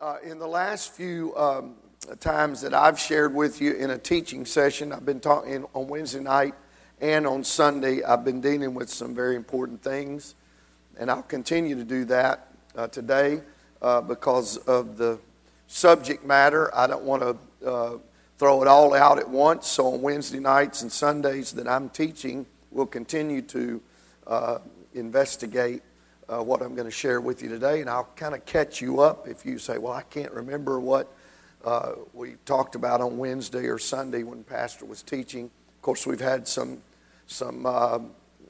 Uh, in the last few um, times that I've shared with you in a teaching session, I've been talking on Wednesday night and on Sunday, I've been dealing with some very important things, and I'll continue to do that uh, today uh, because of the subject matter. I don't want to uh, throw it all out at once, so on Wednesday nights and Sundays that I'm teaching, we'll continue to uh, investigate uh, what I'm going to share with you today, and I'll kind of catch you up if you say, Well, I can't remember what uh, we talked about on Wednesday or Sunday when Pastor was teaching. Of course, we've had some, some uh,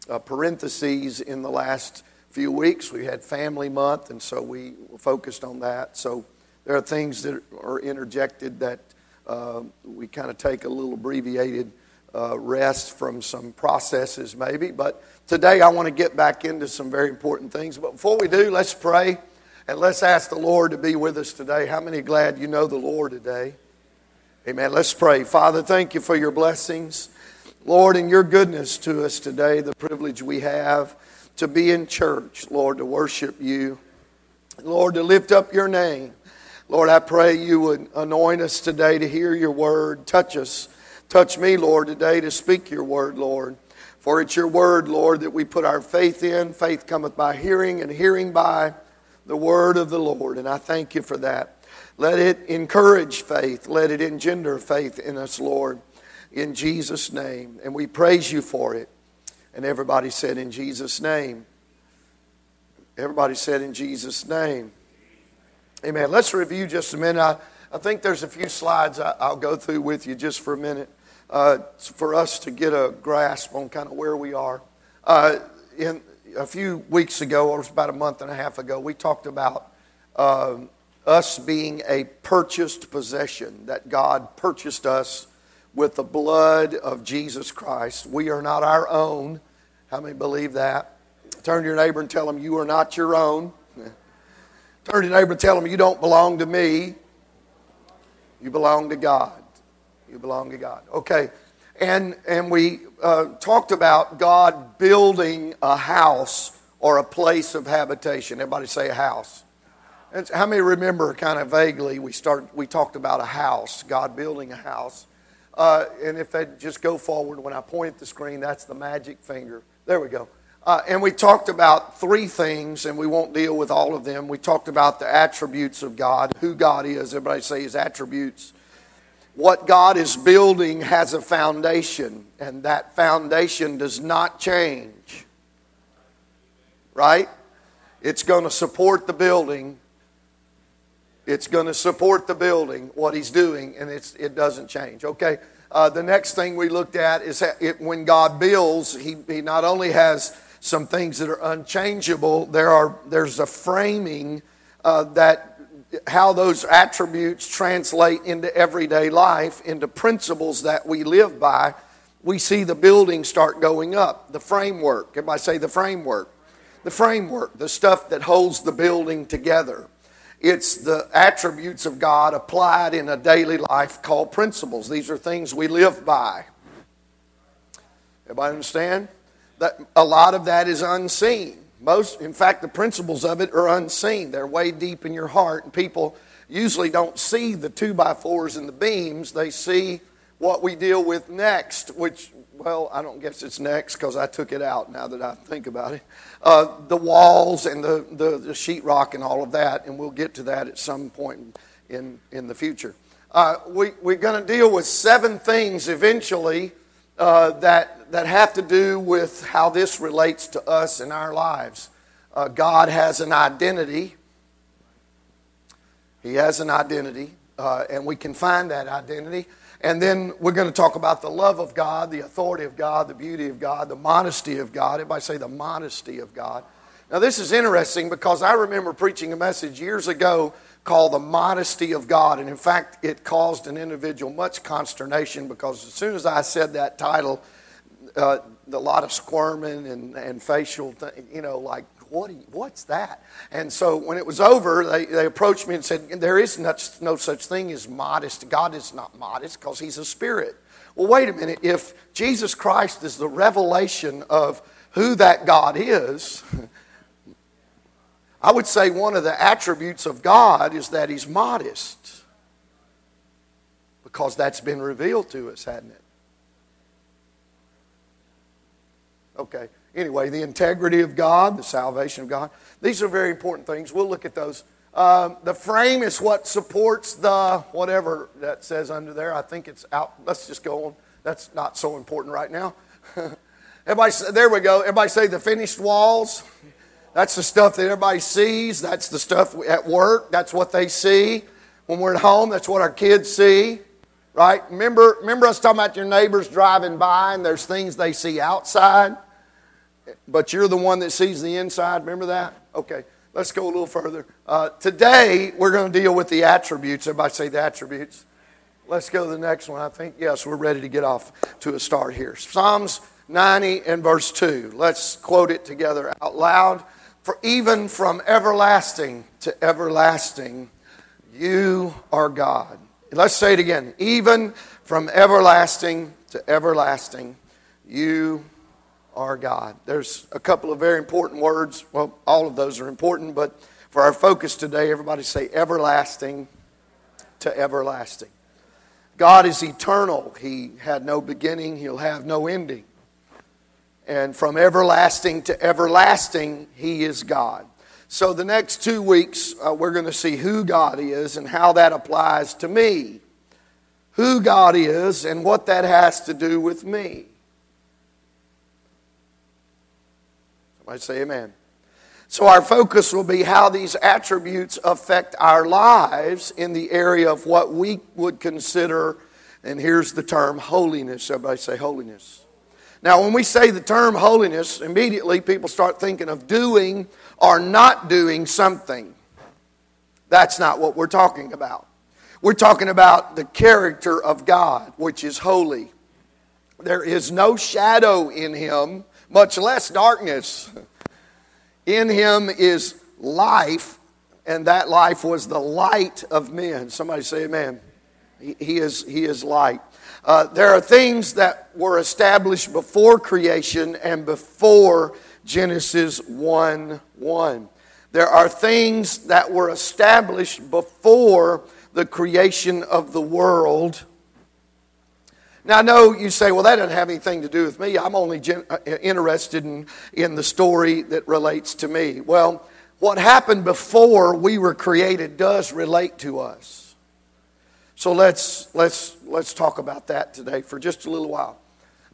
uh parentheses in the last few weeks. We had Family Month, and so we focused on that. So there are things that are interjected that uh, we kind of take a little abbreviated uh, rest from some processes, maybe. But today I want to get back into some very important things. But before we do, let's pray and let's ask the Lord to be with us today. How many glad you know the Lord today? Amen. Let's pray. Father, thank you for your blessings. Lord, and your goodness to us today, the privilege we have to be in church, Lord, to worship you, Lord, to lift up your name. Lord, I pray you would anoint us today to hear your word, touch us Touch me, Lord, today to speak your word, Lord. For it's your word, Lord, that we put our faith in. Faith cometh by hearing, and hearing by the word of the Lord. And I thank you for that. Let it encourage faith. Let it engender faith in us, Lord, in Jesus' name. And we praise you for it. And everybody said, In Jesus' name. Everybody said, In Jesus' name. Amen. Let's review just a minute. I, I think there's a few slides I, I'll go through with you just for a minute uh, for us to get a grasp on kind of where we are. Uh, in a few weeks ago, or it was about a month and a half ago, we talked about uh, us being a purchased possession, that God purchased us with the blood of Jesus Christ. We are not our own. How many believe that? Turn to your neighbor and tell him, You are not your own. Turn to your neighbor and tell him, You don't belong to me. You belong to God. You belong to God. Okay. And, and we uh, talked about God building a house or a place of habitation. Everybody say a house. How many remember kind of vaguely we, start, we talked about a house, God building a house? Uh, and if they just go forward, when I point at the screen, that's the magic finger. There we go. Uh, and we talked about three things, and we won't deal with all of them. We talked about the attributes of God, who God is. Everybody say his attributes what God is building has a foundation, and that foundation does not change. Right? It's going to support the building. It's going to support the building, what He's doing, and it's, it doesn't change. Okay? Uh, the next thing we looked at is it, when God builds, he, he not only has some things that are unchangeable, there are, there's a framing uh, that how those attributes translate into everyday life, into principles that we live by, we see the building start going up. The framework. Everybody say the framework. The framework, the stuff that holds the building together. It's the attributes of God applied in a daily life called principles. These are things we live by. Everybody understand? That a lot of that is unseen. Most, in fact, the principles of it are unseen. They're way deep in your heart, and people usually don't see the two by fours and the beams. They see what we deal with next, which, well, I don't guess it's next because I took it out now that I think about it. Uh, the walls and the, the, the sheetrock and all of that, and we'll get to that at some point in, in the future. Uh, we, we're going to deal with seven things eventually uh, that, that have to do with how this relates to us in our lives. Uh, God has an identity. He has an identity, uh, and we can find that identity. And then we're going to talk about the love of God, the authority of God, the beauty of God, the modesty of God. Everybody say the modesty of God. Now, this is interesting because I remember preaching a message years ago called The Modesty of God. And in fact, it caused an individual much consternation because as soon as I said that title, uh, a lot of squirming and, and facial, th- you know, like, what you, what's that? And so when it was over, they, they approached me and said, There is no, no such thing as modest. God is not modest because He's a spirit. Well, wait a minute. If Jesus Christ is the revelation of who that God is, I would say one of the attributes of God is that He's modest. Because that's been revealed to us, hasn't it? Okay. Anyway, the integrity of God, the salvation of God. These are very important things. We'll look at those. Um, the frame is what supports the whatever that says under there. I think it's out. Let's just go on. That's not so important right now. everybody, there we go. Everybody say the finished walls. That's the stuff that everybody sees. That's the stuff at work. That's what they see. When we're at home, that's what our kids see. Right? Remember, remember us talking about your neighbors driving by and there's things they see outside, but you're the one that sees the inside. Remember that? Okay, let's go a little further. Uh, today, we're going to deal with the attributes. Everybody say the attributes. Let's go to the next one. I think, yes, we're ready to get off to a start here. Psalms 90 and verse 2. Let's quote it together out loud. For even from everlasting to everlasting, you are God. Let's say it again. Even from everlasting to everlasting, you are God. There's a couple of very important words. Well, all of those are important, but for our focus today, everybody say everlasting to everlasting. God is eternal. He had no beginning, He'll have no ending. And from everlasting to everlasting, He is God. So, the next two weeks, uh, we're going to see who God is and how that applies to me. Who God is and what that has to do with me. Somebody say amen. So, our focus will be how these attributes affect our lives in the area of what we would consider, and here's the term holiness. Everybody say holiness. Now, when we say the term holiness, immediately people start thinking of doing or not doing something. That's not what we're talking about. We're talking about the character of God, which is holy. There is no shadow in him, much less darkness. In him is life, and that life was the light of men. Somebody say amen. He, is, he is light. Uh, there are things that were established before creation and before Genesis 1 1. There are things that were established before the creation of the world. Now, I know you say, well, that doesn't have anything to do with me. I'm only gen- uh, interested in, in the story that relates to me. Well, what happened before we were created does relate to us. So let's, let's, let's talk about that today for just a little while.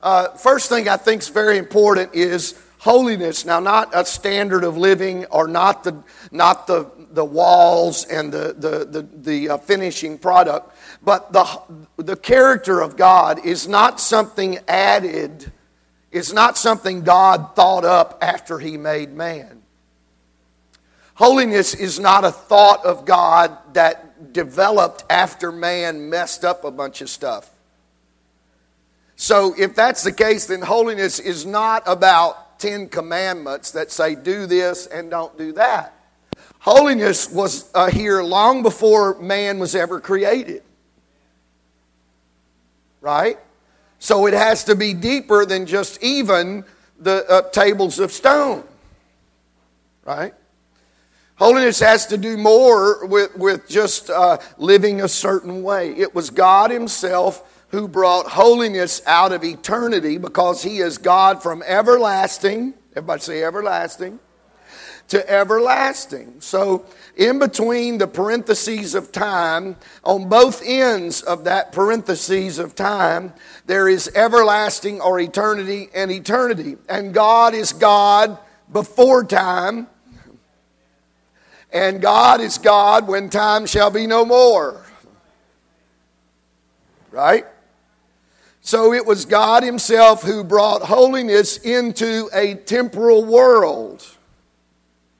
Uh, first thing I think is very important is holiness. Now, not a standard of living or not the, not the, the walls and the, the, the, the uh, finishing product, but the, the character of God is not something added, it's not something God thought up after He made man. Holiness is not a thought of God that developed after man messed up a bunch of stuff. So, if that's the case, then holiness is not about Ten Commandments that say do this and don't do that. Holiness was uh, here long before man was ever created. Right? So, it has to be deeper than just even the uh, tables of stone. Right? Holiness has to do more with, with just uh, living a certain way. It was God Himself who brought holiness out of eternity because He is God from everlasting. Everybody say everlasting. To everlasting. So, in between the parentheses of time, on both ends of that parentheses of time, there is everlasting or eternity and eternity. And God is God before time and God is God when time shall be no more. Right? So it was God Himself who brought holiness into a temporal world,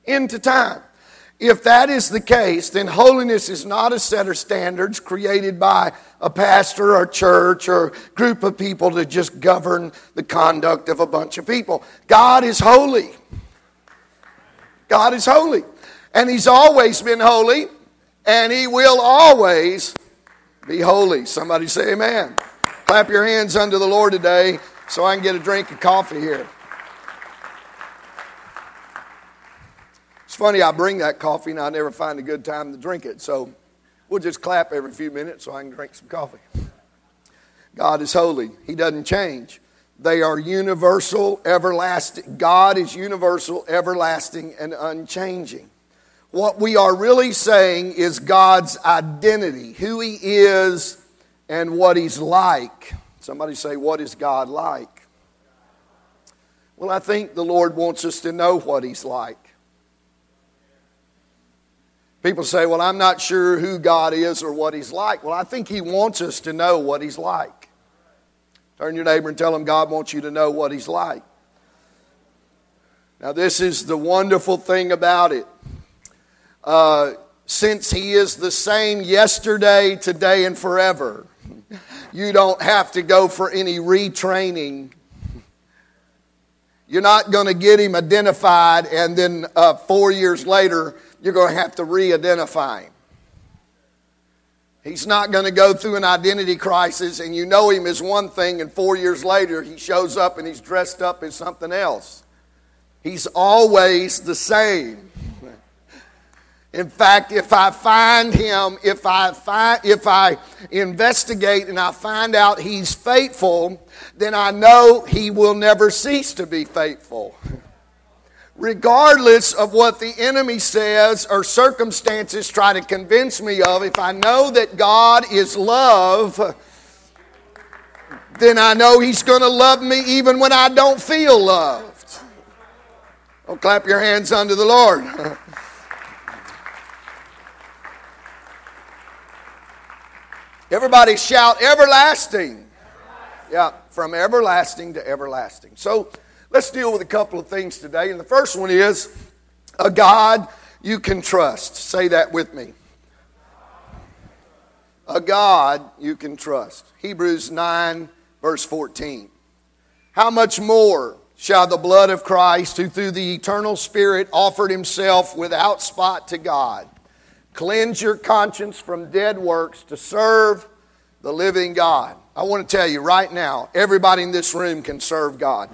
into time. If that is the case, then holiness is not a set of standards created by a pastor or church or group of people to just govern the conduct of a bunch of people. God is holy. God is holy. And He's always been holy, and He will always be holy. Somebody say amen. Clap your hands unto the Lord today so I can get a drink of coffee here. It's funny, I bring that coffee and I never find a good time to drink it. So we'll just clap every few minutes so I can drink some coffee. God is holy, He doesn't change. They are universal, everlasting. God is universal, everlasting, and unchanging. What we are really saying is God's identity, who He is and what He's like. Somebody say, What is God like? Well, I think the Lord wants us to know what He's like. People say, Well, I'm not sure who God is or what He's like. Well, I think He wants us to know what He's like. Turn your neighbor and tell him God wants you to know what He's like. Now, this is the wonderful thing about it. Uh, since He is the same yesterday, today, and forever, you don't have to go for any retraining. You're not going to get Him identified and then uh, four years later, you're going to have to re identify him. He's not going to go through an identity crisis and you know him as one thing, and four years later he shows up and he's dressed up as something else. He's always the same. In fact, if I find him, if I find, if I investigate and I find out he's faithful, then I know he will never cease to be faithful regardless of what the enemy says or circumstances try to convince me of, if I know that God is love, then I know He's going to love me even when I don't feel loved. Oh, clap your hands unto the Lord. Everybody shout, everlasting. Yeah, from everlasting to everlasting. So, Let's deal with a couple of things today. And the first one is a God you can trust. Say that with me. A God you can trust. Hebrews 9, verse 14. How much more shall the blood of Christ, who through the eternal Spirit offered himself without spot to God, cleanse your conscience from dead works to serve the living God? I want to tell you right now, everybody in this room can serve God.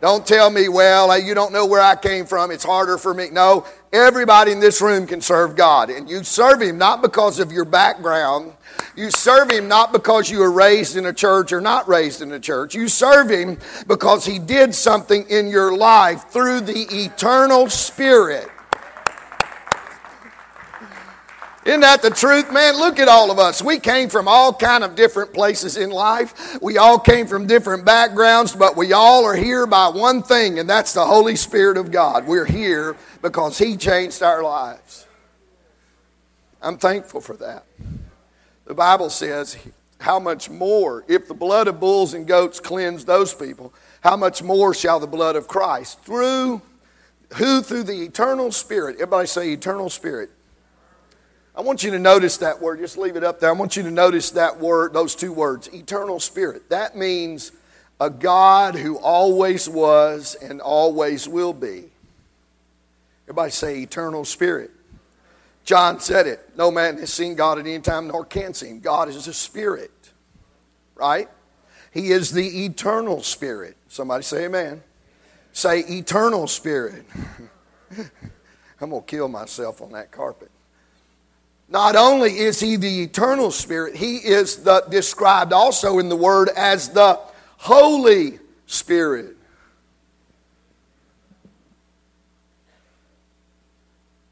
Don't tell me, well, you don't know where I came from. It's harder for me. No, everybody in this room can serve God. And you serve Him not because of your background. You serve Him not because you were raised in a church or not raised in a church. You serve Him because He did something in your life through the eternal Spirit Isn't that the truth, man? Look at all of us. We came from all kind of different places in life. We all came from different backgrounds, but we all are here by one thing, and that's the Holy Spirit of God. We're here because He changed our lives. I'm thankful for that. The Bible says, how much more, if the blood of bulls and goats cleanse those people, how much more shall the blood of Christ through who through the eternal spirit, everybody say eternal spirit, I want you to notice that word. Just leave it up there. I want you to notice that word, those two words, eternal spirit. That means a God who always was and always will be. Everybody say eternal spirit. John said it. No man has seen God at any time nor can see him. God is a spirit, right? He is the eternal spirit. Somebody say amen. Say eternal spirit. I'm going to kill myself on that carpet. Not only is he the eternal spirit, he is the, described also in the word as the Holy Spirit.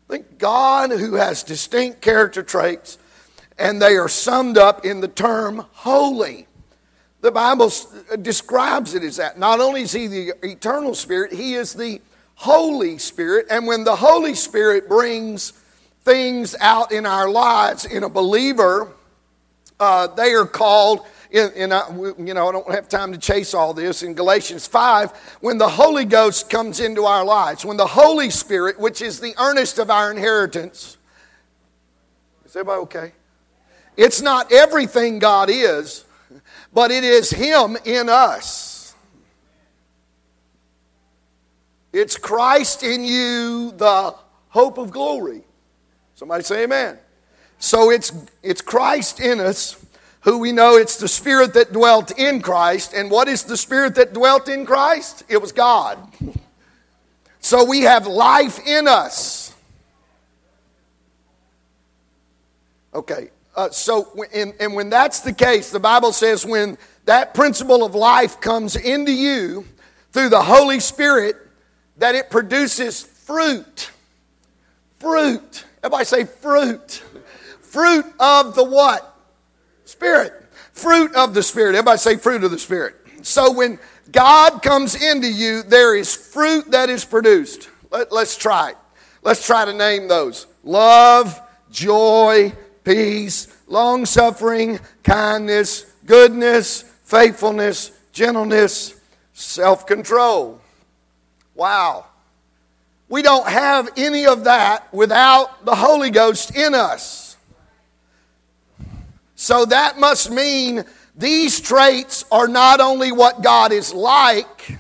Think God who has distinct character traits, and they are summed up in the term holy. The Bible uh, describes it as that. Not only is he the eternal spirit, he is the Holy Spirit. And when the Holy Spirit brings things out in our lives in a believer, uh, they are called, in, in uh, you know, I don't have time to chase all this. In Galatians 5, when the Holy Ghost comes into our lives, when the Holy Spirit, which is the earnest of our inheritance, is everybody okay? It's not everything God is, but it is Him in us. It's Christ in you, the hope of glory. Somebody say amen. So it's, it's Christ in us, who we know it's the Spirit that dwelt in Christ. And what is the Spirit that dwelt in Christ? It was God. So we have life in us. Okay, uh, so and, and when that's the case, the Bible says when that principle of life comes into you through the Holy Spirit, that it produces fruit. Fruit. Everybody say fruit. Fruit of the what? Spirit. Fruit of the Spirit. Everybody say fruit of the Spirit. So when God comes into you, there is fruit that is produced. Let, us try. Let's try to name those love, joy, peace, long suffering, kindness, goodness, faithfulness, gentleness, self control. Wow. We don't have any of that without the Holy Ghost in us. So that must mean these traits are not only what God is like,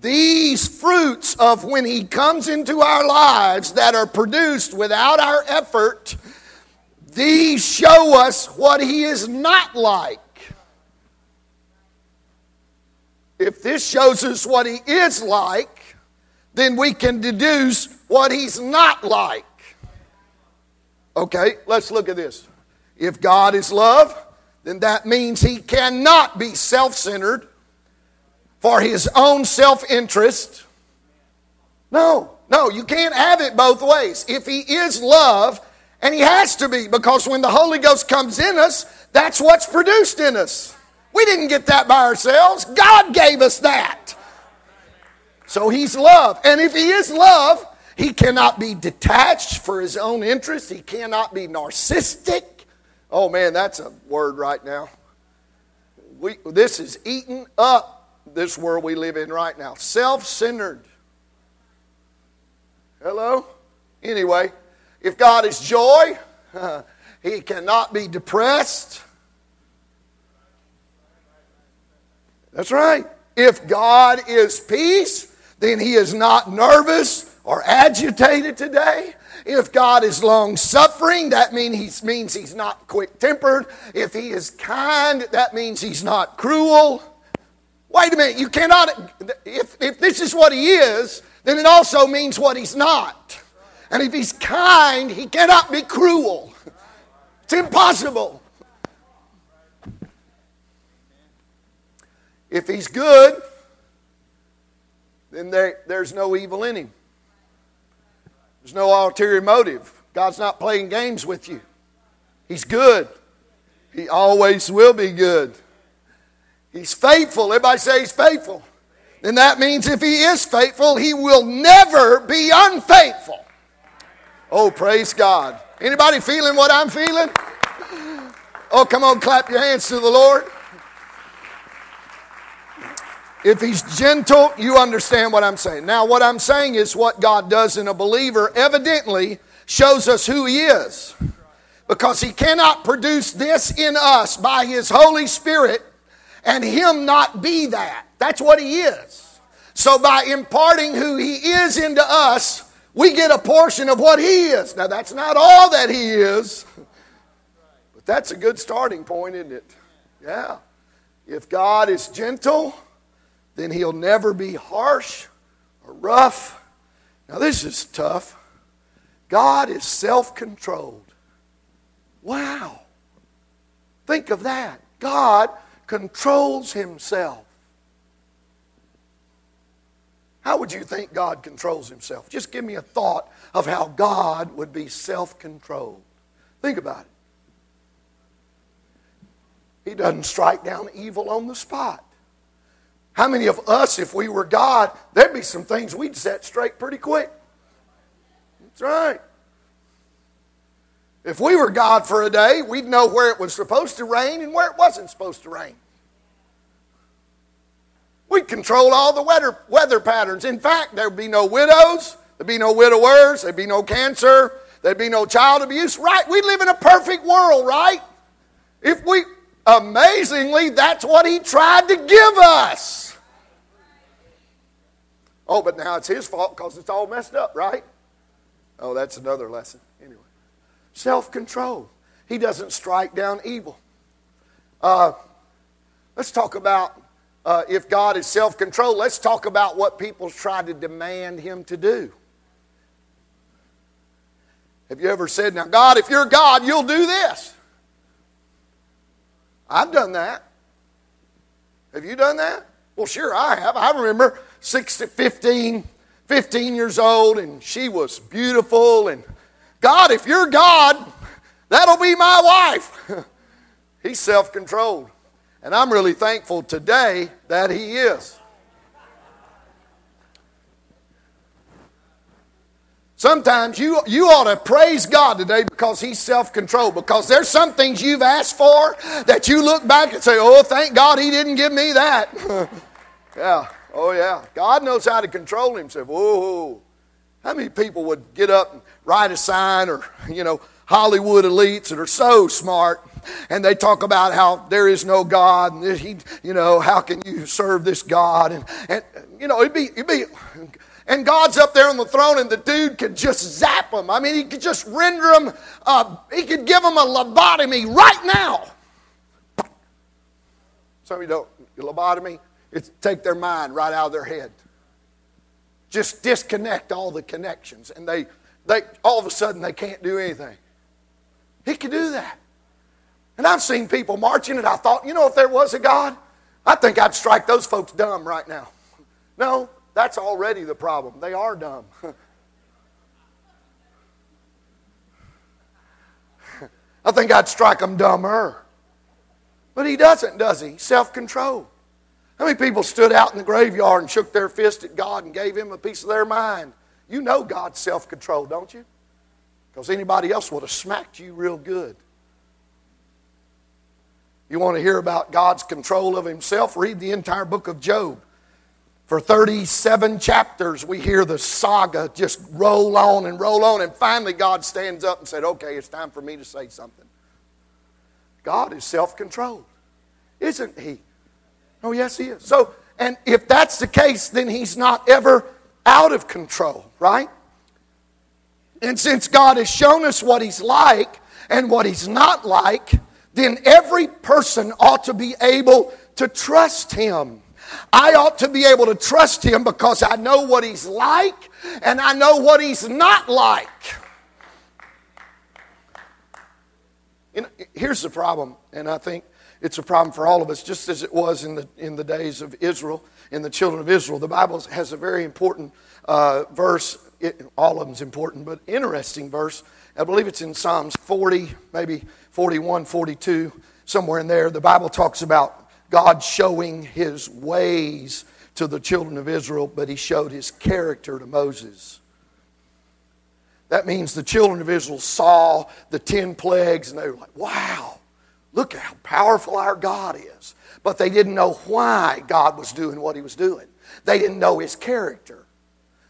these fruits of when He comes into our lives that are produced without our effort, these show us what He is not like. If this shows us what He is like, then we can deduce what He's not like. Okay, let's look at this. If God is love, then that means he cannot be self centered for his own self interest. No, no, you can't have it both ways. If he is love, and he has to be, because when the Holy Ghost comes in us, that's what's produced in us. We didn't get that by ourselves, God gave us that. So he's love. And if he is love, he cannot be detached for his own interest, he cannot be narcissistic. Oh man, that's a word right now. We, this is eating up this world we live in right now. Self centered. Hello? Anyway, if God is joy, he cannot be depressed. That's right. If God is peace, then he is not nervous or agitated today. If God is long suffering, that means he means he's not quick tempered. If he is kind, that means he's not cruel. Wait a minute, you cannot, if, if this is what he is, then it also means what he's not. And if he's kind, he cannot be cruel. It's impossible. If he's good, then there, there's no evil in him. There's no ulterior motive. God's not playing games with you. He's good. He always will be good. He's faithful. Everybody say he's faithful. Then that means if he is faithful, he will never be unfaithful. Oh, praise God. Anybody feeling what I'm feeling? Oh, come on, clap your hands to the Lord. If he's gentle, you understand what I'm saying. Now, what I'm saying is what God does in a believer evidently shows us who he is. Because he cannot produce this in us by his Holy Spirit and him not be that. That's what he is. So, by imparting who he is into us, we get a portion of what he is. Now, that's not all that he is, but that's a good starting point, isn't it? Yeah. If God is gentle, then he'll never be harsh or rough. Now, this is tough. God is self controlled. Wow. Think of that. God controls himself. How would you think God controls himself? Just give me a thought of how God would be self controlled. Think about it. He doesn't strike down evil on the spot. How many of us, if we were God, there'd be some things we'd set straight pretty quick? That's right. If we were God for a day, we'd know where it was supposed to rain and where it wasn't supposed to rain. We'd control all the weather, weather patterns. In fact, there'd be no widows, there'd be no widowers, there'd be no cancer, there'd be no child abuse. Right? We live in a perfect world, right? If we, amazingly, that's what he tried to give us. Oh, but now it's his fault because it's all messed up, right? Oh, that's another lesson. Anyway, self control. He doesn't strike down evil. Uh, let's talk about uh, if God is self control, let's talk about what people try to demand Him to do. Have you ever said, Now, God, if you're God, you'll do this? I've done that. Have you done that? Well, sure, I have. I remember 16, 15, 15 years old, and she was beautiful. And God, if you're God, that'll be my wife. He's self controlled. And I'm really thankful today that He is. Sometimes you, you ought to praise God today because He's self controlled. Because there's some things you've asked for that you look back and say, oh, thank God He didn't give me that. yeah, oh, yeah. God knows how to control Himself. Whoa. How many people would get up and write a sign or, you know, Hollywood elites that are so smart and they talk about how there is no God and he, you know, how can you serve this God? And, and you know, it'd be, it'd be, and God's up there on the throne, and the dude could just zap them. I mean, he could just render them, uh, he could give them a lobotomy right now. Some of you don't, lobotomy, it's take their mind right out of their head. Just disconnect all the connections, and they, they all of a sudden they can't do anything. He could do that. And I've seen people marching, and I thought, you know, if there was a God, I think I'd strike those folks dumb right now. No, that's already the problem. They are dumb. I think I'd strike them dumber. But he doesn't, does he? Self control. How many people stood out in the graveyard and shook their fist at God and gave him a piece of their mind? You know God's self control, don't you? Because anybody else would have smacked you real good. You want to hear about God's control of himself? Read the entire book of Job. For 37 chapters, we hear the saga just roll on and roll on, and finally God stands up and said, Okay, it's time for me to say something. God is self controlled, isn't He? Oh, yes, He is. So, and if that's the case, then He's not ever out of control, right? And since God has shown us what He's like and what He's not like, then every person ought to be able to trust Him. I ought to be able to trust him because I know what he's like and I know what he's not like. You know, here's the problem, and I think it's a problem for all of us, just as it was in the, in the days of Israel, in the children of Israel. The Bible has a very important uh, verse. It, all of them's important, but interesting verse. I believe it's in Psalms 40, maybe 41, 42, somewhere in there. The Bible talks about God showing his ways to the children of Israel, but he showed his character to Moses. That means the children of Israel saw the ten plagues and they were like, wow, look how powerful our God is. But they didn't know why God was doing what he was doing. They didn't know his character.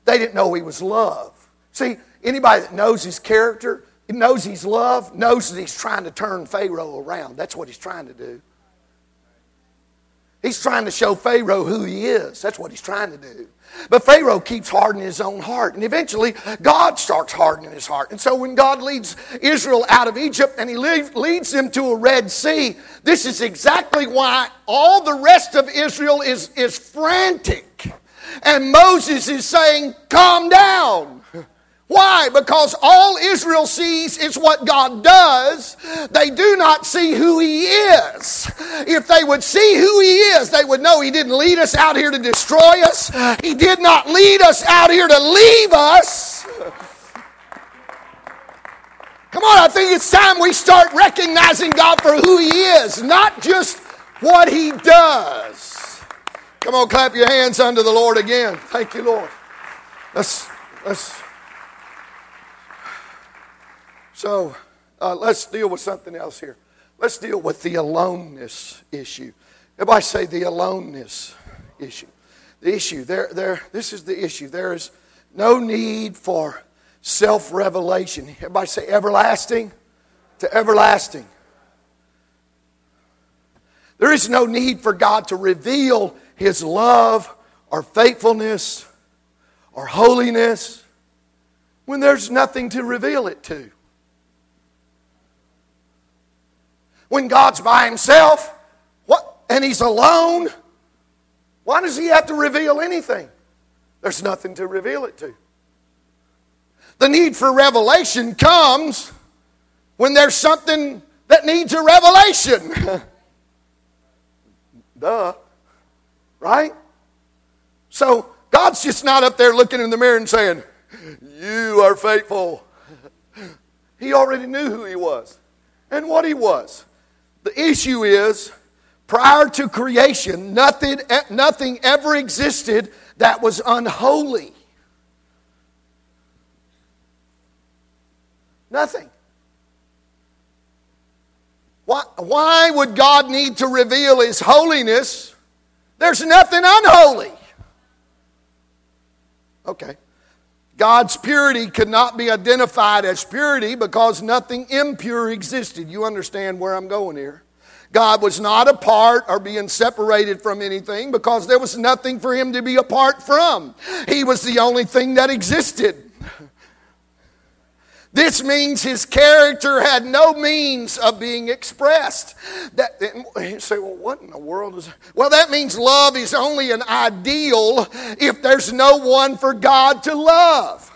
They didn't know he was love. See, anybody that knows his character, knows he's love, knows that he's trying to turn Pharaoh around. That's what he's trying to do. He's trying to show Pharaoh who he is. That's what he's trying to do. But Pharaoh keeps hardening his own heart. And eventually, God starts hardening his heart. And so, when God leads Israel out of Egypt and he leads them to a Red Sea, this is exactly why all the rest of Israel is, is frantic. And Moses is saying, Calm down. Why? Because all Israel sees is what God does. They do not see who He is. If they would see who He is, they would know He didn't lead us out here to destroy us. He did not lead us out here to leave us. Come on, I think it's time we start recognizing God for who He is, not just what He does. Come on, clap your hands unto the Lord again. Thank you, Lord. Let's, let's so uh, let's deal with something else here. Let's deal with the aloneness issue. Everybody say the aloneness issue. The issue, there, there, this is the issue. There is no need for self revelation. Everybody say everlasting to everlasting. There is no need for God to reveal His love or faithfulness or holiness when there's nothing to reveal it to. When God's by himself, what and he's alone, Why does he have to reveal anything? There's nothing to reveal it to. The need for revelation comes when there's something that needs a revelation. Duh. Right? So God's just not up there looking in the mirror and saying, You are faithful. He already knew who he was and what he was. The issue is, prior to creation, nothing, nothing ever existed that was unholy. Nothing. Why, why would God need to reveal His holiness? There's nothing unholy. Okay. God's purity could not be identified as purity because nothing impure existed. You understand where I'm going here? God was not apart or being separated from anything because there was nothing for him to be apart from. He was the only thing that existed. This means his character had no means of being expressed. That, you say, well, what in the world is that? Well, that means love is only an ideal if there's no one for God to love.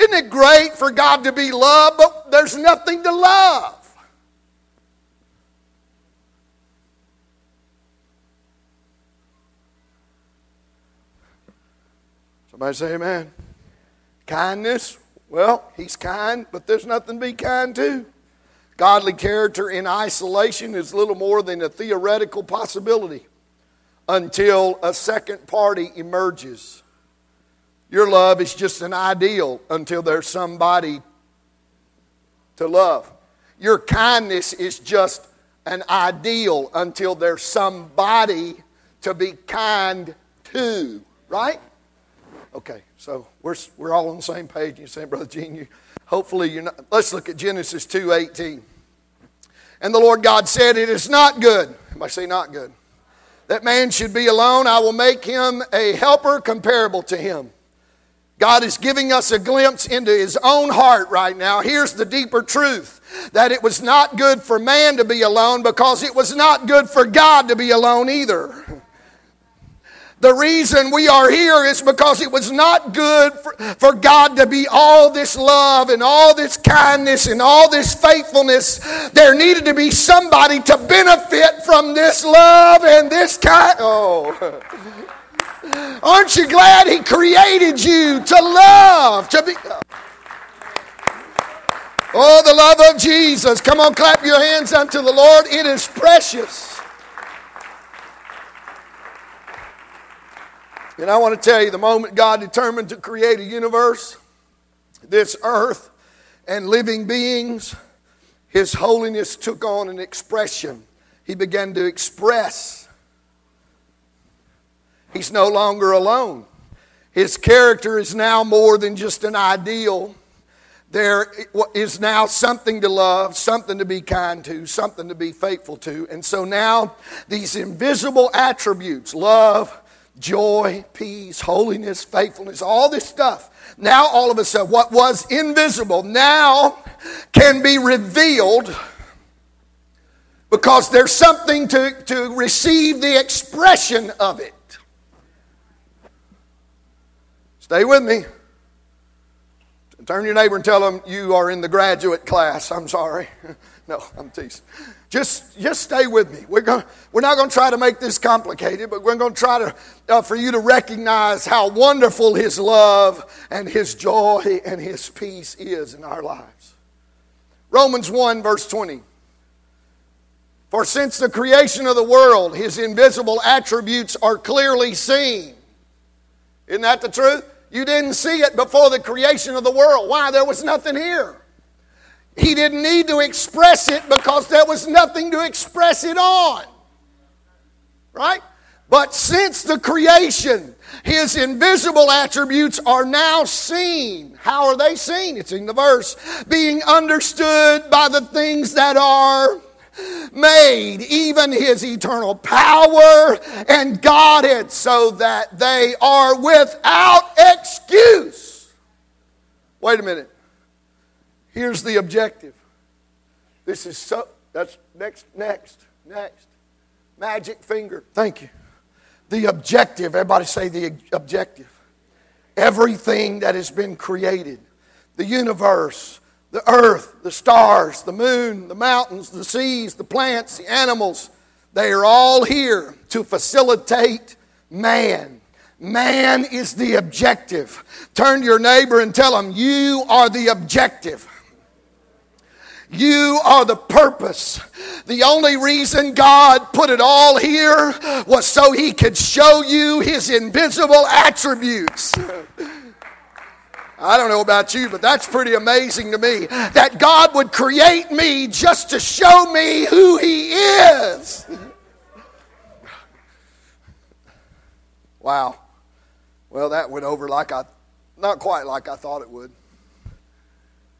Isn't it great for God to be loved, but there's nothing to love? Somebody say amen. Kindness, well, he's kind, but there's nothing to be kind to. Godly character in isolation is little more than a theoretical possibility until a second party emerges. Your love is just an ideal until there's somebody to love. Your kindness is just an ideal until there's somebody to be kind to, right? Okay, so we're, we're all on the same page. You say, Brother Gene, you, hopefully you're not. Let's look at Genesis 2.18. And the Lord God said, It is not good. I say not good. That man should be alone. I will make him a helper comparable to him. God is giving us a glimpse into his own heart right now. Here's the deeper truth that it was not good for man to be alone because it was not good for God to be alone either. The reason we are here is because it was not good for, for, God to be all this love and all this kindness and all this faithfulness. There needed to be somebody to benefit from this love and this kind. Oh. Aren't you glad He created you to love, to be. Oh, the love of Jesus. Come on, clap your hands unto the Lord. It is precious. And I want to tell you the moment God determined to create a universe, this earth, and living beings, His holiness took on an expression. He began to express. He's no longer alone. His character is now more than just an ideal. There is now something to love, something to be kind to, something to be faithful to. And so now these invisible attributes love, joy, peace, holiness, faithfulness, all this stuff. Now, all of a sudden, what was invisible now can be revealed because there's something to, to receive the expression of it. Stay with me. Turn your neighbor and tell them you are in the graduate class. I'm sorry. no, I'm teasing. Just, just stay with me. We're, going we're not going to try to make this complicated, but we're going to try to, uh, for you to recognize how wonderful His love and His joy and His peace is in our lives. Romans 1, verse 20. For since the creation of the world, His invisible attributes are clearly seen. Isn't that the truth? You didn't see it before the creation of the world. Why? There was nothing here. He didn't need to express it because there was nothing to express it on. Right? But since the creation, his invisible attributes are now seen. How are they seen? It's in the verse. Being understood by the things that are made, even his eternal power and Godhead, so that they are without excuse. Wait a minute. Here's the objective. This is so, that's next, next, next. Magic finger. Thank you. the objective. Everybody say the objective. Everything that has been created the universe, the earth, the stars, the moon, the mountains, the seas, the plants, the animals they are all here to facilitate man. Man is the objective. Turn to your neighbor and tell him, You are the objective. You are the purpose. The only reason God put it all here was so He could show you His invisible attributes. I don't know about you, but that's pretty amazing to me that God would create me just to show me who He is. Wow. Well, that went over like I, not quite like I thought it would.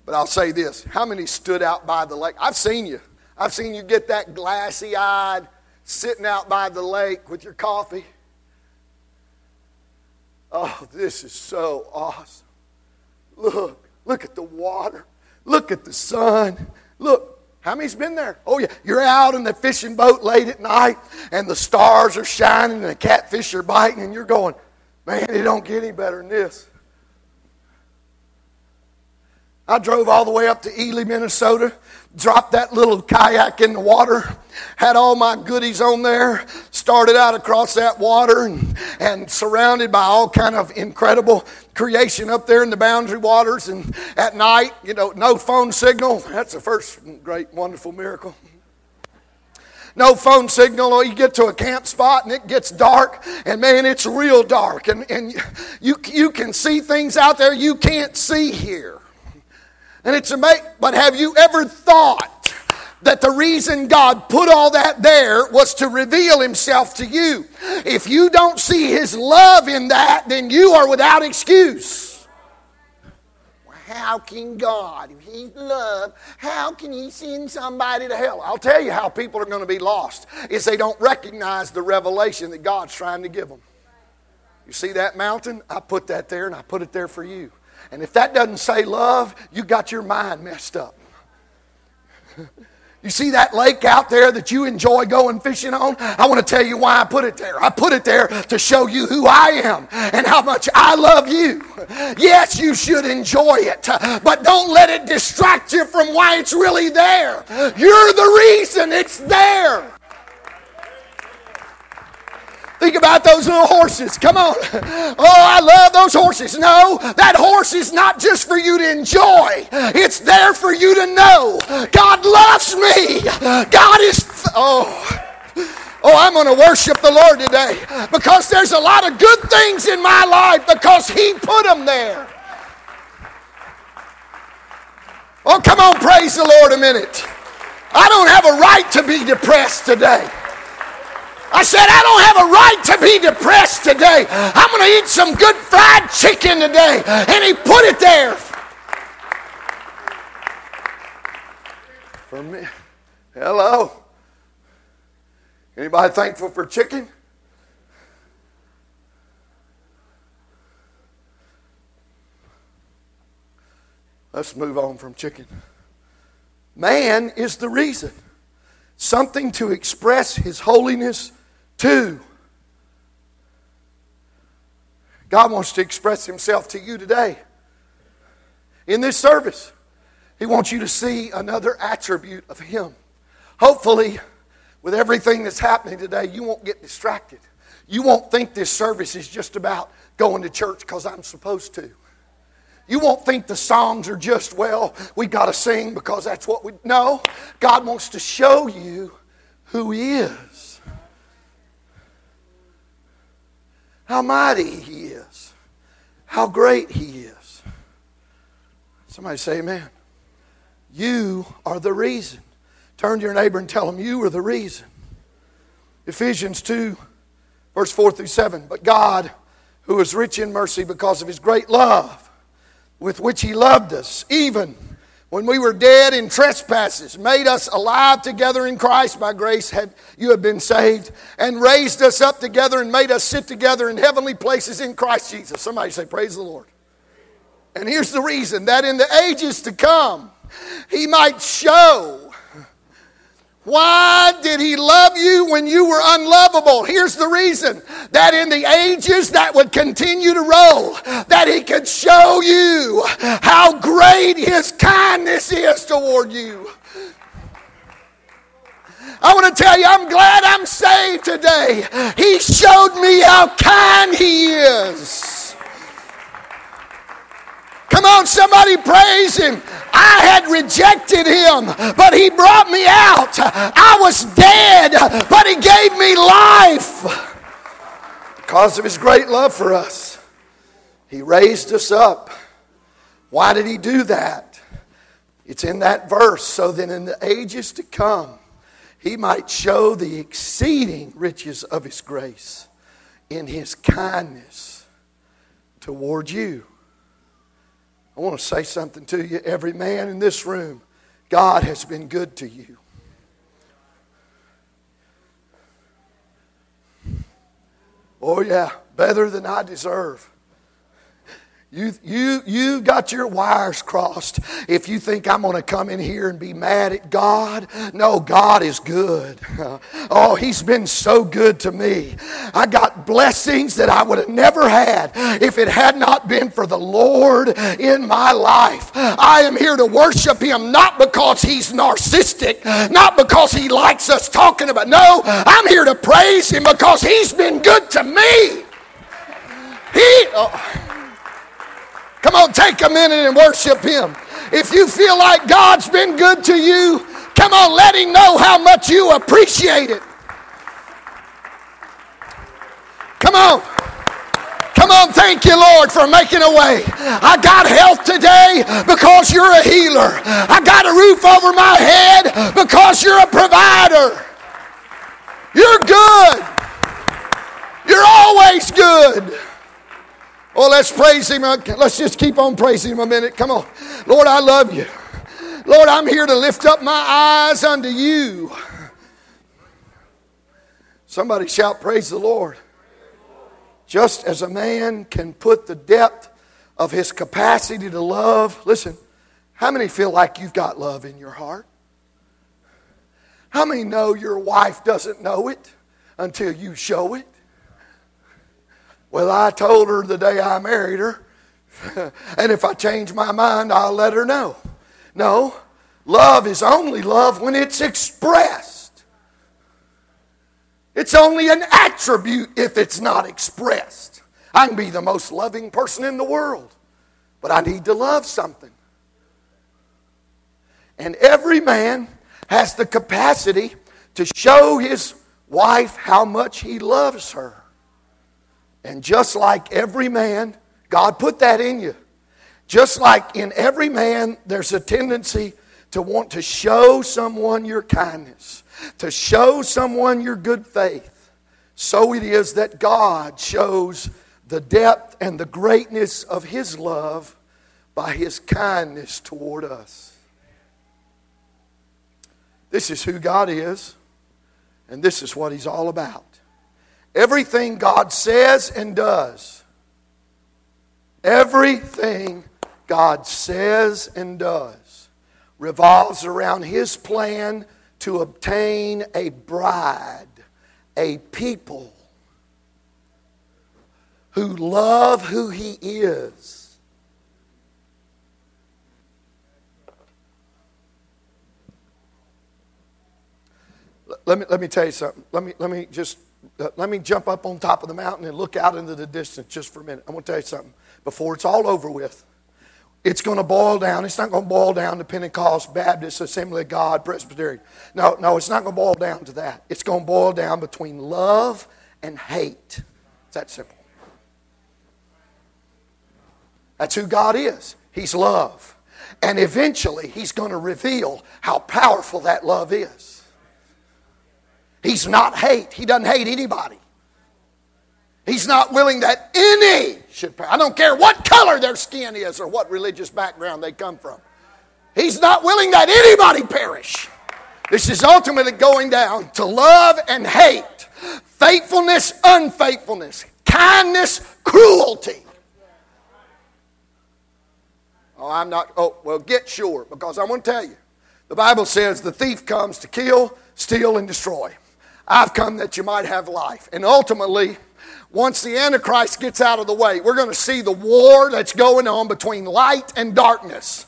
But I'll say this how many stood out by the lake? I've seen you. I've seen you get that glassy eyed, sitting out by the lake with your coffee. Oh, this is so awesome. Look, look at the water. Look at the sun. Look, how many's been there? Oh, yeah. You're out in the fishing boat late at night and the stars are shining and the catfish are biting and you're going, man, it don't get any better than this. I drove all the way up to Ely, Minnesota, dropped that little kayak in the water, had all my goodies on there, started out across that water and, and surrounded by all kind of incredible creation up there in the boundary waters. And at night, you know, no phone signal. That's the first great, wonderful miracle no phone signal, or you get to a camp spot and it gets dark, and man, it's real dark, and, and you, you can see things out there you can't see here. And it's amazing. But have you ever thought that the reason God put all that there was to reveal Himself to you? If you don't see His love in that, then you are without excuse how can God, if He's love, how can He send somebody to hell? I'll tell you how people are going to be lost is they don't recognize the revelation that God's trying to give them. You see that mountain? I put that there and I put it there for you. And if that doesn't say love, you got your mind messed up. You see that lake out there that you enjoy going fishing on? I want to tell you why I put it there. I put it there to show you who I am and how much I love you. Yes, you should enjoy it, but don't let it distract you from why it's really there. You're the reason it's there. Think about those little horses. Come on. Oh, I love those horses. No, that horse is not just for you to enjoy, it's there for you to know God loves me. God is. Oh. Oh, I'm going to worship the Lord today because there's a lot of good things in my life because He put them there. Oh, come on, praise the Lord a minute. I don't have a right to be depressed today. I said, I don't have a right to be depressed today. I'm going to eat some good fried chicken today. And he put it there. For me. Hello. Anybody thankful for chicken? Let's move on from chicken. Man is the reason. Something to express his holiness Two, God wants to express Himself to you today in this service. He wants you to see another attribute of Him. Hopefully, with everything that's happening today, you won't get distracted. You won't think this service is just about going to church because I'm supposed to. You won't think the songs are just, well, we got to sing because that's what we. No, God wants to show you who He is. How mighty He is, how great He is. Somebody say, Amen. You are the reason. Turn to your neighbor and tell him, You are the reason. Ephesians 2, verse 4 through 7. But God, who is rich in mercy because of His great love with which He loved us, even when we were dead in trespasses, made us alive together in Christ. By grace have, you have been saved, and raised us up together and made us sit together in heavenly places in Christ Jesus. Somebody say, Praise the Lord. And here's the reason that in the ages to come, He might show Why did he love you when you were unlovable? Here's the reason that in the ages that would continue to roll, that he could show you how great his kindness is toward you. I want to tell you, I'm glad I'm saved today. He showed me how kind he is. Come on, somebody praise him. I had rejected him, but he brought me out. I was dead, but he gave me life. Because of his great love for us, he raised us up. Why did he do that? It's in that verse, so that in the ages to come, he might show the exceeding riches of his grace in his kindness toward you. I want to say something to you. Every man in this room, God has been good to you. Oh, yeah, better than I deserve. You, you, you got your wires crossed if you think I'm going to come in here and be mad at God. No, God is good. Oh, He's been so good to me. I got blessings that I would have never had if it had not been for the Lord in my life. I am here to worship Him not because He's narcissistic, not because He likes us talking about. No, I'm here to praise Him because He's been good to me. He. Oh, Come on, take a minute and worship Him. If you feel like God's been good to you, come on, let Him know how much you appreciate it. Come on. Come on, thank you, Lord, for making a way. I got health today because you're a healer. I got a roof over my head because you're a provider. You're good. You're always good. Oh, let's praise Him. Let's just keep on praising Him a minute. Come on. Lord, I love you. Lord, I'm here to lift up my eyes unto you. Somebody shout, Praise the Lord. Just as a man can put the depth of his capacity to love, listen, how many feel like you've got love in your heart? How many know your wife doesn't know it until you show it? Well, I told her the day I married her, and if I change my mind, I'll let her know. No, love is only love when it's expressed. It's only an attribute if it's not expressed. I can be the most loving person in the world, but I need to love something. And every man has the capacity to show his wife how much he loves her. And just like every man, God put that in you. Just like in every man, there's a tendency to want to show someone your kindness, to show someone your good faith. So it is that God shows the depth and the greatness of His love by His kindness toward us. This is who God is, and this is what He's all about. Everything God says and does, everything God says and does revolves around His plan to obtain a bride, a people who love who He is. Let me, let me tell you something. Let me, let me just let me jump up on top of the mountain and look out into the distance just for a minute. I'm going to tell you something. Before it's all over with, it's going to boil down. It's not going to boil down to Pentecost, Baptist, Assembly of God, Presbyterian. No, no, it's not going to boil down to that. It's going to boil down between love and hate. It's that simple. That's who God is. He's love. And eventually, He's going to reveal how powerful that love is. He's not hate. He doesn't hate anybody. He's not willing that any should perish. I don't care what color their skin is or what religious background they come from. He's not willing that anybody perish. This is ultimately going down to love and hate, faithfulness, unfaithfulness, kindness, cruelty. Oh, I'm not, oh, well, get sure because I want to tell you The Bible says the thief comes to kill, steal, and destroy. I've come that you might have life. And ultimately, once the Antichrist gets out of the way, we're going to see the war that's going on between light and darkness.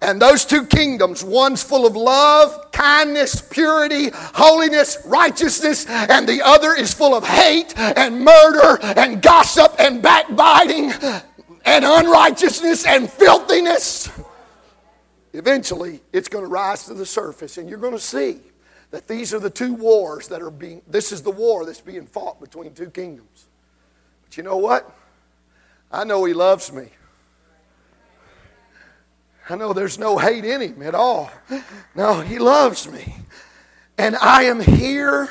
And those two kingdoms, one's full of love, kindness, purity, holiness, righteousness, and the other is full of hate and murder and gossip and backbiting and unrighteousness and filthiness. Eventually, it's going to rise to the surface, and you're going to see that these are the two wars that are being, this is the war that's being fought between two kingdoms. But you know what? I know He loves me. I know there's no hate in Him at all. No, He loves me. And I am here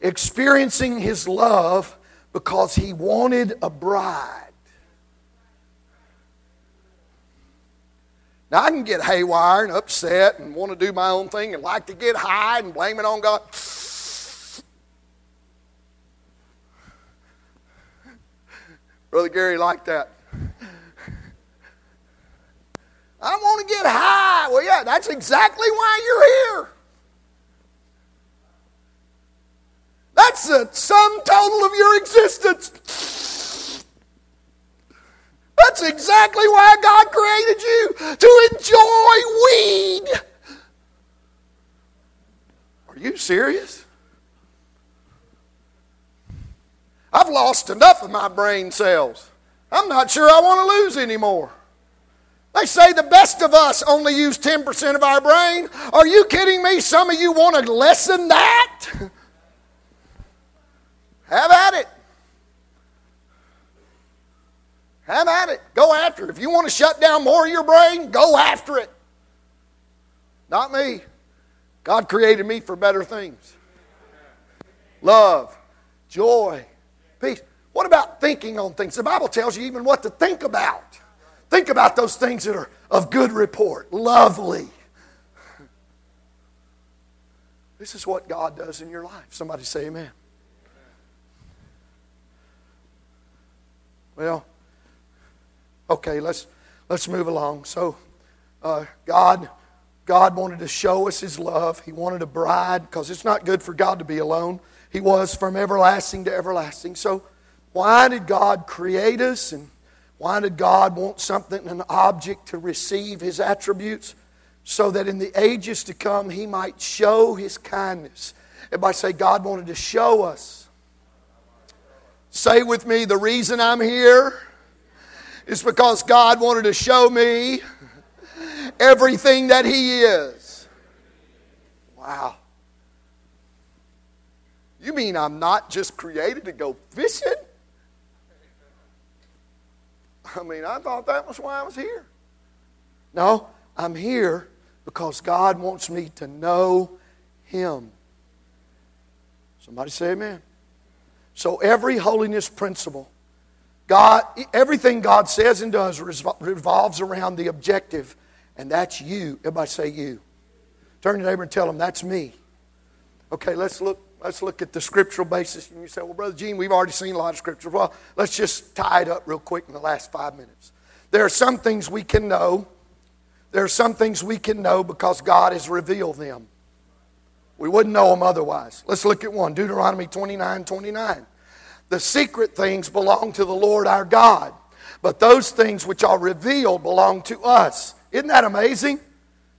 experiencing His love because He wanted a bride. Now, I can get haywire and upset and want to do my own thing and like to get high and blame it on God. Brother Gary liked that. I want to get high. Well, yeah, that's exactly why you're here. That's the sum total of your existence. That's exactly why God created you to enjoy weed. Are you serious? I've lost enough of my brain cells. I'm not sure I want to lose anymore. They say the best of us only use 10% of our brain. Are you kidding me? Some of you want to lessen that? Have at it. Have at it. Go after it. If you want to shut down more of your brain, go after it. Not me. God created me for better things love, joy, peace. What about thinking on things? The Bible tells you even what to think about. Think about those things that are of good report, lovely. This is what God does in your life. Somebody say amen. Well, Okay, let's let's move along. So, uh, God, God wanted to show us His love. He wanted a bride because it's not good for God to be alone. He was from everlasting to everlasting. So, why did God create us, and why did God want something, an object, to receive His attributes, so that in the ages to come He might show His kindness? Everybody say, God wanted to show us. Say with me, the reason I'm here is because God wanted to show me everything that He is. Wow. You mean I'm not just created to go fishing? I mean, I thought that was why I was here. No, I'm here because God wants me to know Him. Somebody say amen. So every holiness principle God, everything God says and does revolves around the objective, and that's you. Everybody say you. Turn to your neighbor and tell them, that's me. Okay, let's look, let's look at the scriptural basis. And you say, well, Brother Gene, we've already seen a lot of scripture. Well, let's just tie it up real quick in the last five minutes. There are some things we can know. There are some things we can know because God has revealed them. We wouldn't know them otherwise. Let's look at one Deuteronomy 29 29. The secret things belong to the Lord our God, but those things which are revealed belong to us. Isn't that amazing?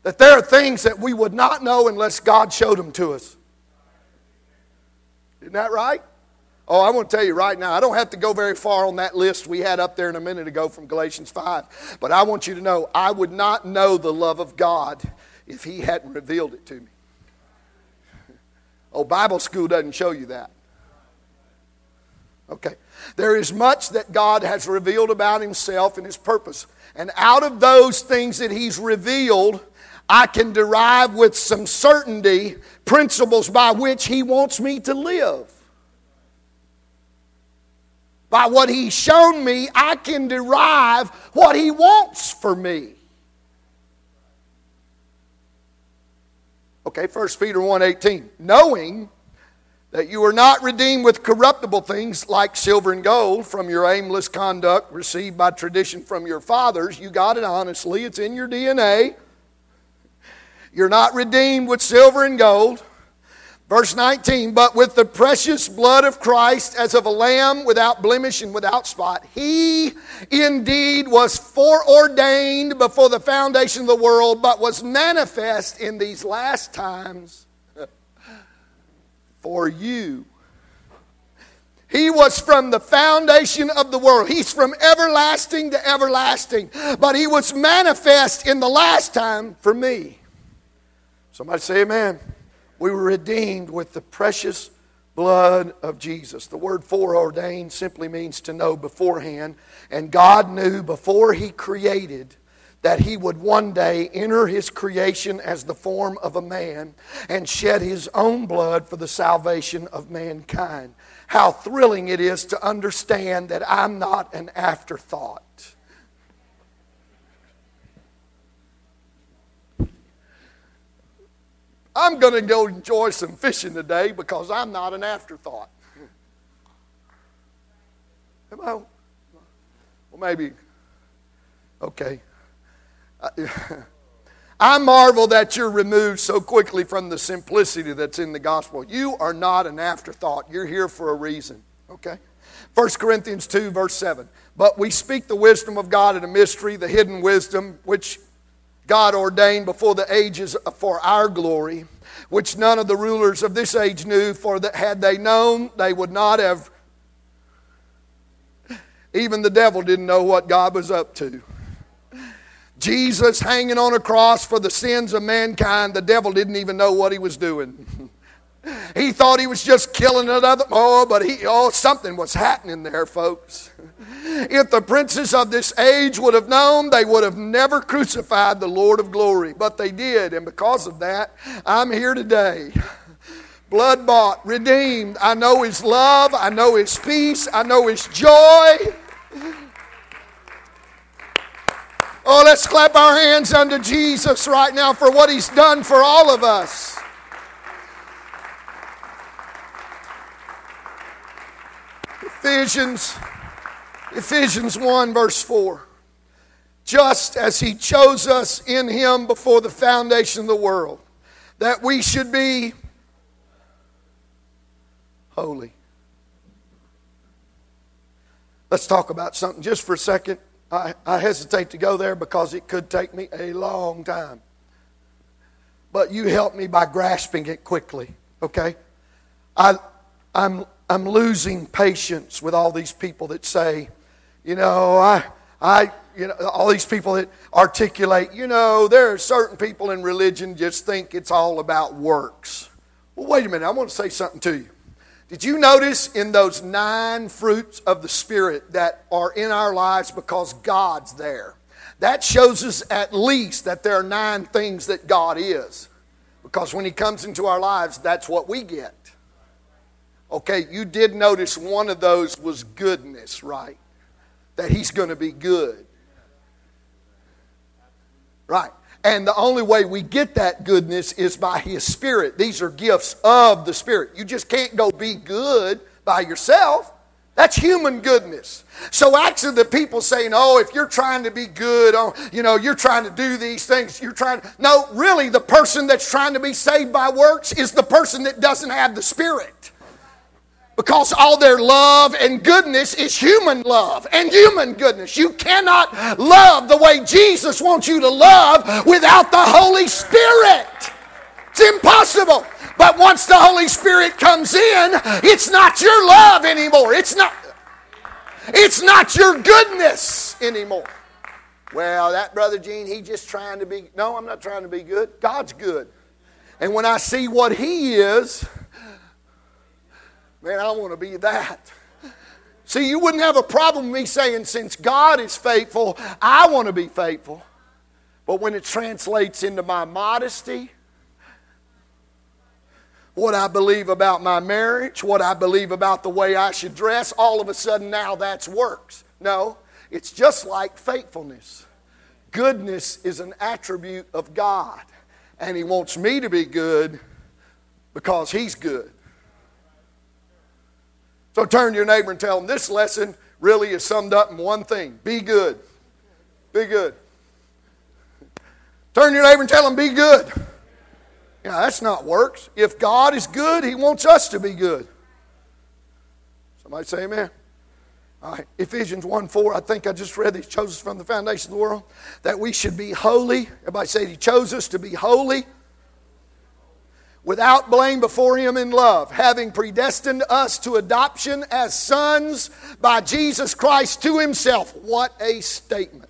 That there are things that we would not know unless God showed them to us. Isn't that right? Oh, I want to tell you right now, I don't have to go very far on that list we had up there in a minute ago from Galatians 5. But I want you to know, I would not know the love of God if He hadn't revealed it to me. Oh, Bible school doesn't show you that. Okay. There is much that God has revealed about Himself and His purpose. And out of those things that He's revealed, I can derive with some certainty principles by which He wants me to live. By what He's shown me, I can derive what He wants for me. Okay, 1 Peter 1:18. Knowing that you are not redeemed with corruptible things like silver and gold from your aimless conduct received by tradition from your fathers. You got it honestly, it's in your DNA. You're not redeemed with silver and gold. Verse 19, but with the precious blood of Christ as of a lamb without blemish and without spot. He indeed was foreordained before the foundation of the world, but was manifest in these last times for you. He was from the foundation of the world. He's from everlasting to everlasting. But he was manifest in the last time for me. Somebody say amen. We were redeemed with the precious blood of Jesus. The word foreordained simply means to know beforehand. And God knew before He created that He would one day enter His creation as the form of a man and shed His own blood for the salvation of mankind. How thrilling it is to understand that I'm not an afterthought. I'm going to go enjoy some fishing today because I'm not an afterthought. Come on. Well, maybe. Okay. I marvel that you're removed so quickly from the simplicity that's in the gospel. You are not an afterthought. You're here for a reason. Okay? 1 Corinthians 2, verse 7. But we speak the wisdom of God in a mystery, the hidden wisdom, which God ordained before the ages for our glory, which none of the rulers of this age knew, for that had they known, they would not have. Even the devil didn't know what God was up to. Jesus hanging on a cross for the sins of mankind, the devil didn't even know what he was doing. He thought he was just killing another. Oh, but he, oh, something was happening there, folks. If the princes of this age would have known, they would have never crucified the Lord of glory. But they did, and because of that, I'm here today. Blood bought, redeemed. I know His love, I know His peace, I know His joy. Oh, let's clap our hands unto Jesus right now for what He's done for all of us. Ephesians, Ephesians 1, verse 4. Just as he chose us in him before the foundation of the world, that we should be holy. Let's talk about something just for a second. I, I hesitate to go there because it could take me a long time. But you help me by grasping it quickly, okay? I, I'm I'm losing patience with all these people that say, you know, I, I, you know, all these people that articulate, you know, there are certain people in religion just think it's all about works. Well, wait a minute, I want to say something to you. Did you notice in those nine fruits of the Spirit that are in our lives because God's there? That shows us at least that there are nine things that God is. Because when He comes into our lives, that's what we get. Okay, you did notice one of those was goodness, right? That he's going to be good. Right. And the only way we get that goodness is by His Spirit. These are gifts of the Spirit. You just can't go be good by yourself. That's human goodness. So actually, the people saying, "Oh, if you're trying to be good, oh, you know, you're trying to do these things, you're trying." No, really, the person that's trying to be saved by works is the person that doesn't have the Spirit because all their love and goodness is human love and human goodness. You cannot love the way Jesus wants you to love without the Holy Spirit. It's impossible. But once the Holy Spirit comes in, it's not your love anymore. It's not it's not your goodness anymore. Well, that brother Gene, he just trying to be No, I'm not trying to be good. God's good. And when I see what he is, Man, I want to be that. See, you wouldn't have a problem with me saying, since God is faithful, I want to be faithful. But when it translates into my modesty, what I believe about my marriage, what I believe about the way I should dress, all of a sudden now that's works. No, it's just like faithfulness. Goodness is an attribute of God, and He wants me to be good because He's good. So turn to your neighbor and tell them this lesson really is summed up in one thing be good. Be good. Turn to your neighbor and tell them, be good. Yeah, that's not works. If God is good, He wants us to be good. Somebody say amen. All right, Ephesians 1 4, I think I just read He chose us from the foundation of the world, that we should be holy. Everybody say He chose us to be holy without blame before Him in love, having predestined us to adoption as sons by Jesus Christ to Himself. What a statement.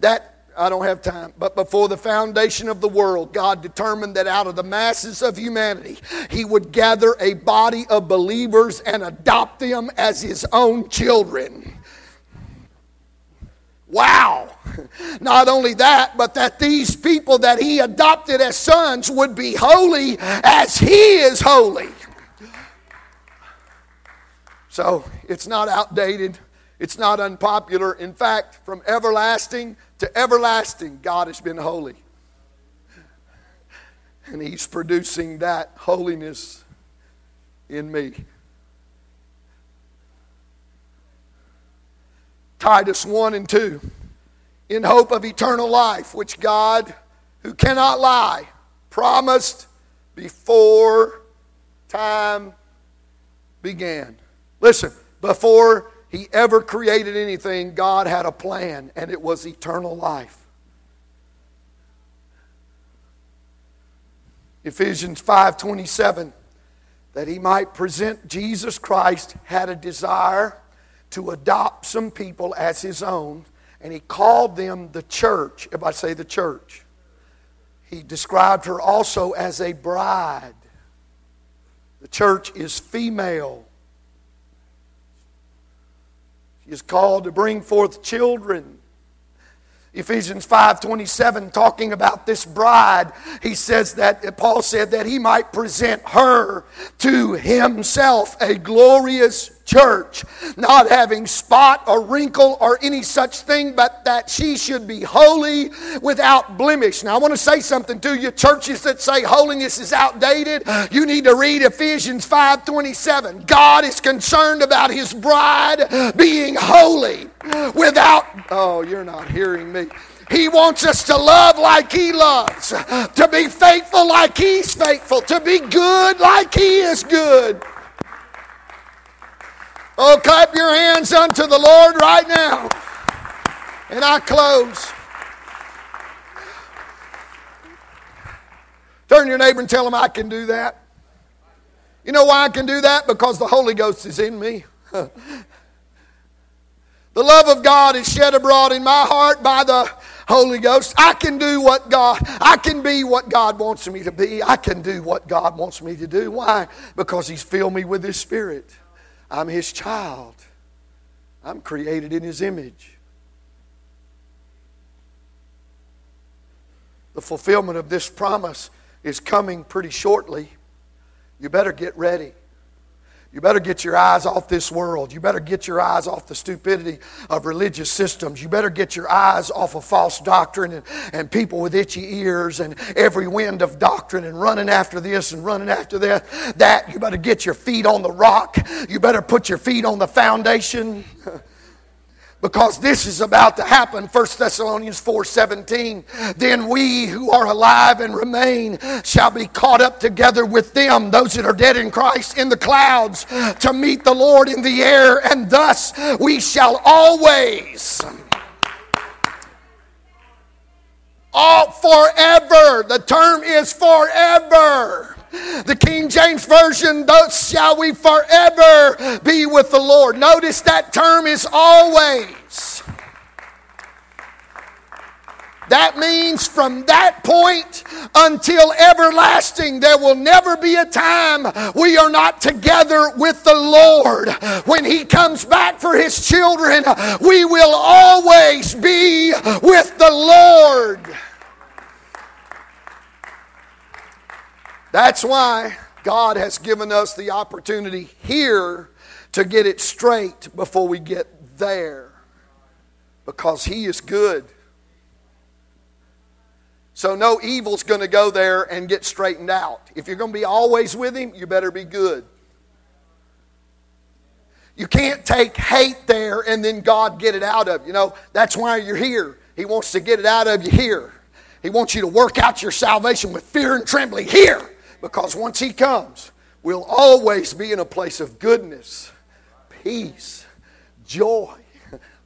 That I don't have time. But before the foundation of the world, God determined that out of the masses of humanity, He would gather a body of believers and adopt them as His own children. Wow. Not only that, but that these people that He adopted as sons would be holy as He is holy. So it's not outdated. It's not unpopular. In fact, from everlasting to everlasting, God has been holy. And He's producing that holiness in me. Titus 1 and 2. In hope of eternal life, which God, who cannot lie, promised before time began. Listen, before he ever created anything, God had a plan, and it was eternal life. Ephesians 5:27 that he might present Jesus Christ had a desire to adopt some people as his own and he called them the church. If I say the church. He described her also as a bride. The church is female She is called to bring forth children. Ephesians 5:27 talking about this bride he says that Paul said that he might present her to himself a glorious church, not having spot or wrinkle or any such thing, but that she should be holy without blemish. Now, I want to say something to you, churches that say holiness is outdated. You need to read Ephesians 5:27. God is concerned about his bride being holy without Oh, you're not hearing me. He wants us to love like He loves, to be faithful like He's faithful, to be good like He is good. Oh, clap your hands unto the Lord right now. And I close. Turn your neighbor and tell him I can do that. You know why I can do that? Because the Holy Ghost is in me. the love of God is shed abroad in my heart by the Holy Ghost. I can do what God, I can be what God wants me to be. I can do what God wants me to do. Why? Because He's filled me with His Spirit. I'm his child. I'm created in his image. The fulfillment of this promise is coming pretty shortly. You better get ready. You better get your eyes off this world. You better get your eyes off the stupidity of religious systems. You better get your eyes off of false doctrine and, and people with itchy ears and every wind of doctrine and running after this and running after that. That you better get your feet on the rock. You better put your feet on the foundation. because this is about to happen 1 thessalonians 4.17 then we who are alive and remain shall be caught up together with them those that are dead in christ in the clouds to meet the lord in the air. And thus we shall always all forever the term is forever the King James Version, thus shall we forever be with the Lord. Notice that term is always. That means from that point until everlasting, there will never be a time we are not together with the Lord. When He comes back for His children, we will always be with the Lord. That's why God has given us the opportunity here to get it straight before we get there. Because He is good. So no evil's going to go there and get straightened out. If you're going to be always with Him, you better be good. You can't take hate there and then God get it out of you. You know, that's why you're here. He wants to get it out of you here. He wants you to work out your salvation with fear and trembling here because once He comes, we'll always be in a place of goodness, peace, joy,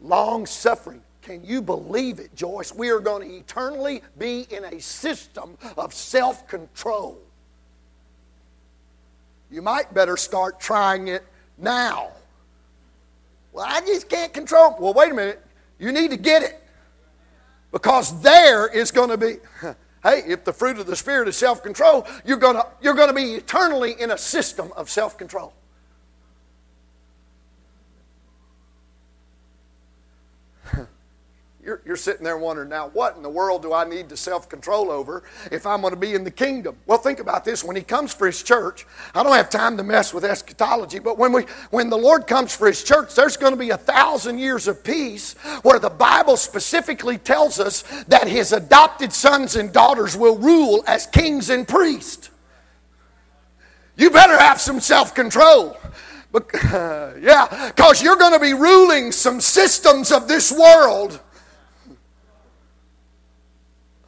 long suffering. Can you believe it, Joyce? We are going to eternally be in a system of self control. You might better start trying it now. Well, I just can't control. Well, wait a minute. You need to get it. Because there is going to be, hey, if the fruit of the Spirit is self control, you're going you're to be eternally in a system of self control. You're, you're sitting there wondering, now, what in the world do I need to self control over if I'm going to be in the kingdom? Well, think about this. When He comes for His church, I don't have time to mess with eschatology, but when, we, when the Lord comes for His church, there's going to be a thousand years of peace where the Bible specifically tells us that His adopted sons and daughters will rule as kings and priests. You better have some self control. Uh, yeah, because you're going to be ruling some systems of this world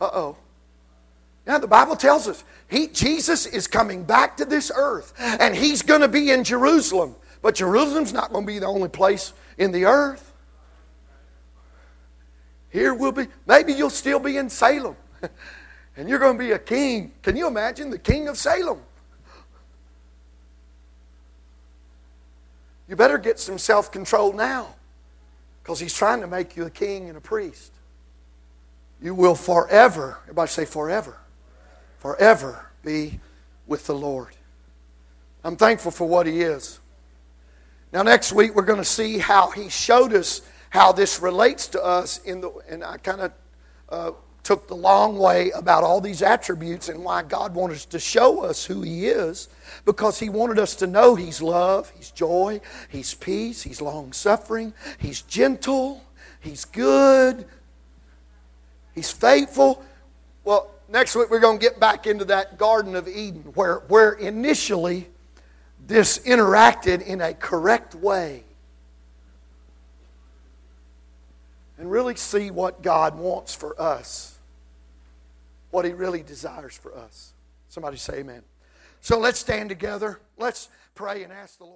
uh oh. Yeah, the Bible tells us he, Jesus is coming back to this earth and he's going to be in Jerusalem. But Jerusalem's not going to be the only place in the earth. Here will be, maybe you'll still be in Salem and you're going to be a king. Can you imagine the king of Salem? You better get some self control now because he's trying to make you a king and a priest you will forever, everybody say forever, forever be with the Lord. I'm thankful for what He is. Now, next week, we're going to see how He showed us how this relates to us in the, and I kind of uh, took the long way about all these attributes and why God wanted us to show us who He is because He wanted us to know He's love, He's joy, He's peace, He's long suffering, He's gentle, He's good, He's faithful. Well, next week we're going to get back into that Garden of Eden where, where initially this interacted in a correct way. And really see what God wants for us, what He really desires for us. Somebody say amen. So let's stand together. Let's pray and ask the Lord.